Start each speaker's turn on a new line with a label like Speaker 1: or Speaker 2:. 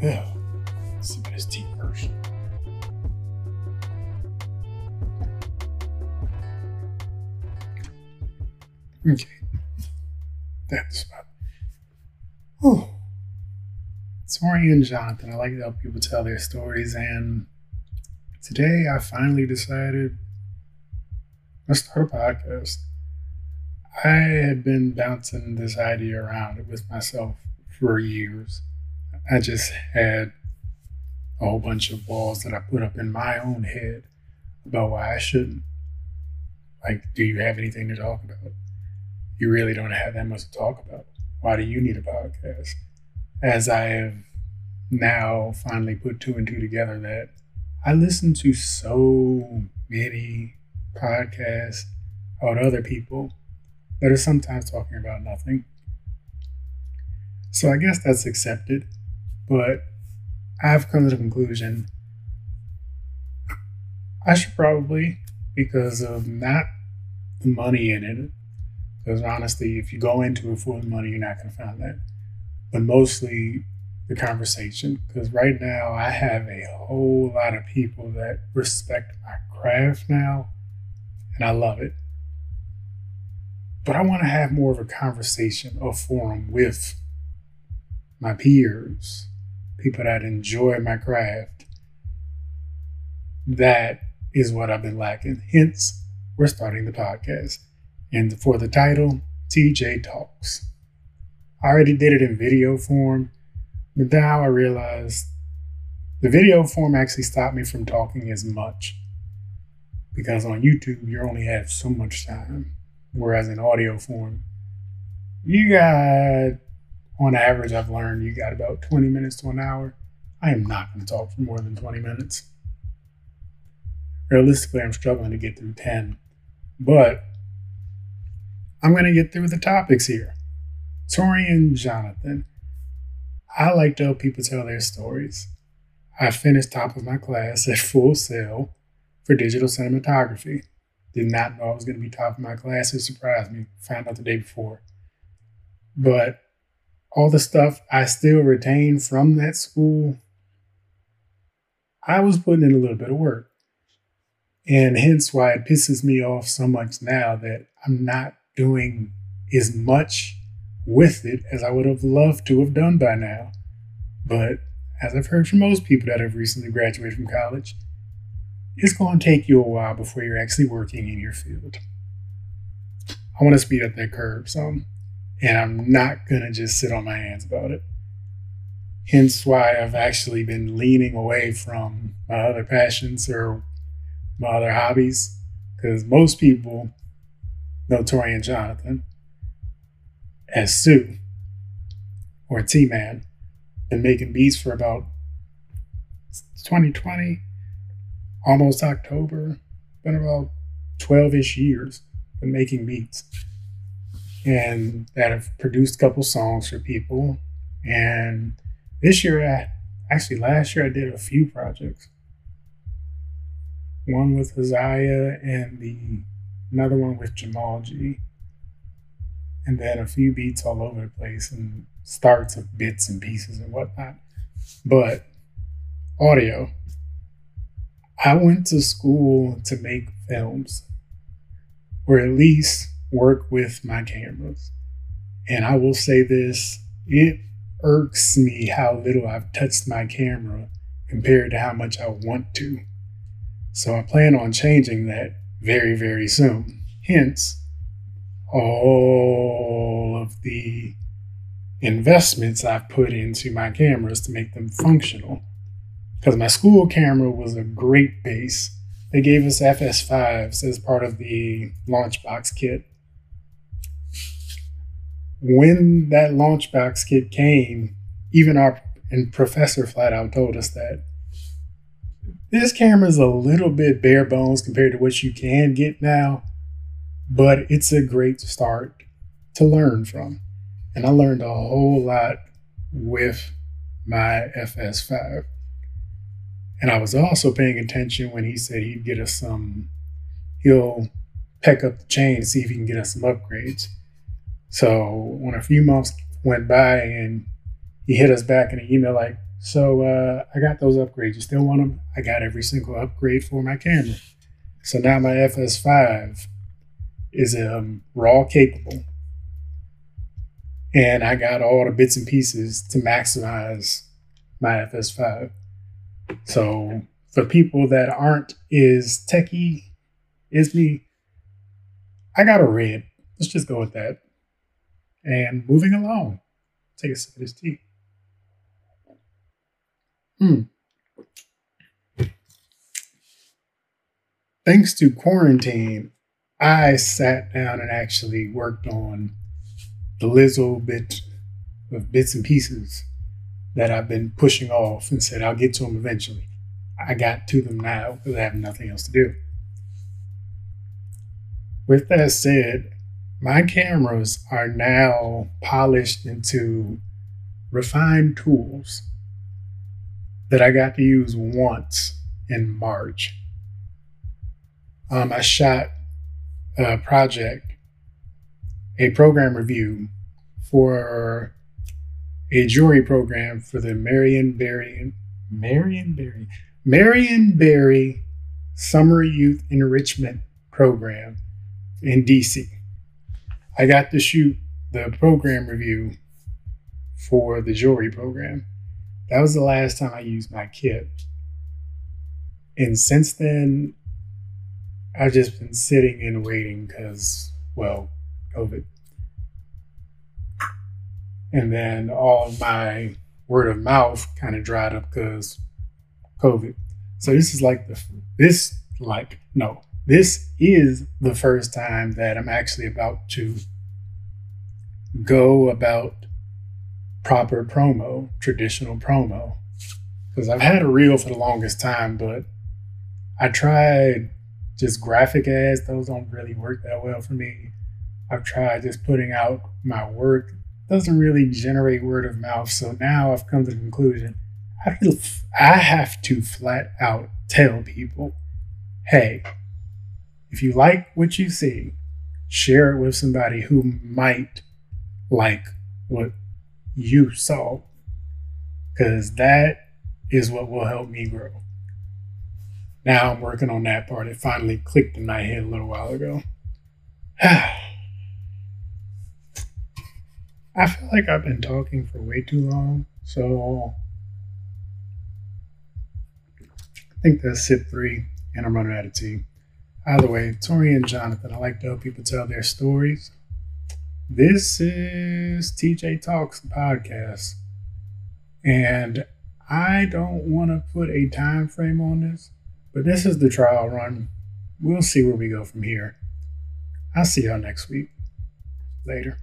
Speaker 1: Yeah. Sip his tea first. Okay. That's about. Oh. Tori and Jonathan. I like to help people tell their stories, and today I finally decided let's start a podcast. I had been bouncing this idea around with myself for years. I just had a whole bunch of walls that I put up in my own head about why I shouldn't. Like, do you have anything to talk about? You really don't have that much to talk about. Why do you need a podcast? As I have now finally put two and two together, that I listen to so many podcasts about other people that are sometimes talking about nothing. So I guess that's accepted, but I've come to the conclusion I should probably, because of not the money in it, because honestly, if you go into it for the money, you're not going to find that, but mostly the conversation, because right now I have a whole lot of people that respect my craft now, and I love it. But I want to have more of a conversation, a forum with my peers, people that enjoy my craft. That is what I've been lacking. Hence, we're starting the podcast. And for the title, TJ Talks. I already did it in video form, but now I realized the video form actually stopped me from talking as much because on YouTube you only have so much time. Whereas in audio form, you got, on average, I've learned you got about 20 minutes to an hour. I am not going to talk for more than 20 minutes. Realistically, I'm struggling to get through 10, but I'm going to get through the topics here. Tori and Jonathan. I like to help people tell their stories. I finished top of my class at Full Sail for digital cinematography. Did not know I was going to be top of my class. It surprised me. Found out the day before. But all the stuff I still retain from that school, I was putting in a little bit of work. And hence why it pisses me off so much now that I'm not doing as much with it as I would have loved to have done by now. But as I've heard from most people that have recently graduated from college, it's going to take you a while before you're actually working in your field. I want to speed up that curve some, and I'm not going to just sit on my hands about it. Hence why I've actually been leaning away from my other passions or my other hobbies, because most people know Tori and Jonathan as Sue or T Man, been making beats for about 2020 almost October. Been about 12 ish years been making beats. And that have produced a couple songs for people. And this year, I, actually last year, I did a few projects. One with Isaiah and the another one with Jamal G. And then a few beats all over the place and starts of bits and pieces and whatnot. But audio, I went to school to make films, or at least work with my cameras. And I will say this it irks me how little I've touched my camera compared to how much I want to. So I plan on changing that very, very soon. Hence, all of the investments I've put into my cameras to make them functional because my school camera was a great base. They gave us FS5s as part of the Launchbox kit. When that Launchbox kit came, even our and professor flat out told us that this camera is a little bit bare bones compared to what you can get now, but it's a great start to learn from. And I learned a whole lot with my FS5. And I was also paying attention when he said he'd get us some, he'll peck up the chain to see if he can get us some upgrades. So when a few months went by and he hit us back in an email like, So uh, I got those upgrades. You still want them? I got every single upgrade for my camera. So now my FS5 is um, RAW capable. And I got all the bits and pieces to maximize my FS5. So for people that aren't as techie as me, I got a red. Let's just go with that. And moving along, take a sip of this tea. Hmm. Thanks to quarantine, I sat down and actually worked on the little bit of bits and pieces that I've been pushing off and said I'll get to them eventually. I got to them now because I have nothing else to do. With that said, my cameras are now polished into refined tools that I got to use once in March. Um, I shot a project, a program review for a jury program for the Marion Barry, Marion Barry, Marion Barry Summer Youth Enrichment Program in DC. I got to shoot the program review for the jewelry program. That was the last time I used my kit. And since then, I've just been sitting and waiting because, well, COVID. And then all my word of mouth kind of dried up because COVID. So this is like the, this, like, no, this is the first time that I'm actually about to go about proper promo, traditional promo. Because I've had a reel for the longest time, but I tried just graphic ads. Those don't really work that well for me. I've tried just putting out my work. Doesn't really generate word of mouth. So now I've come to the conclusion I have to, I have to flat out tell people, hey, if you like what you see, share it with somebody who might like what you saw, because that is what will help me grow. Now I'm working on that part. It finally clicked in my head a little while ago. I feel like I've been talking for way too long, so I think that's sip three, and I'm running out of tea. Either way, Tori and Jonathan, I like to help people tell their stories. This is TJ Talks podcast, and I don't want to put a time frame on this, but this is the trial run. We'll see where we go from here. I'll see y'all next week. Later.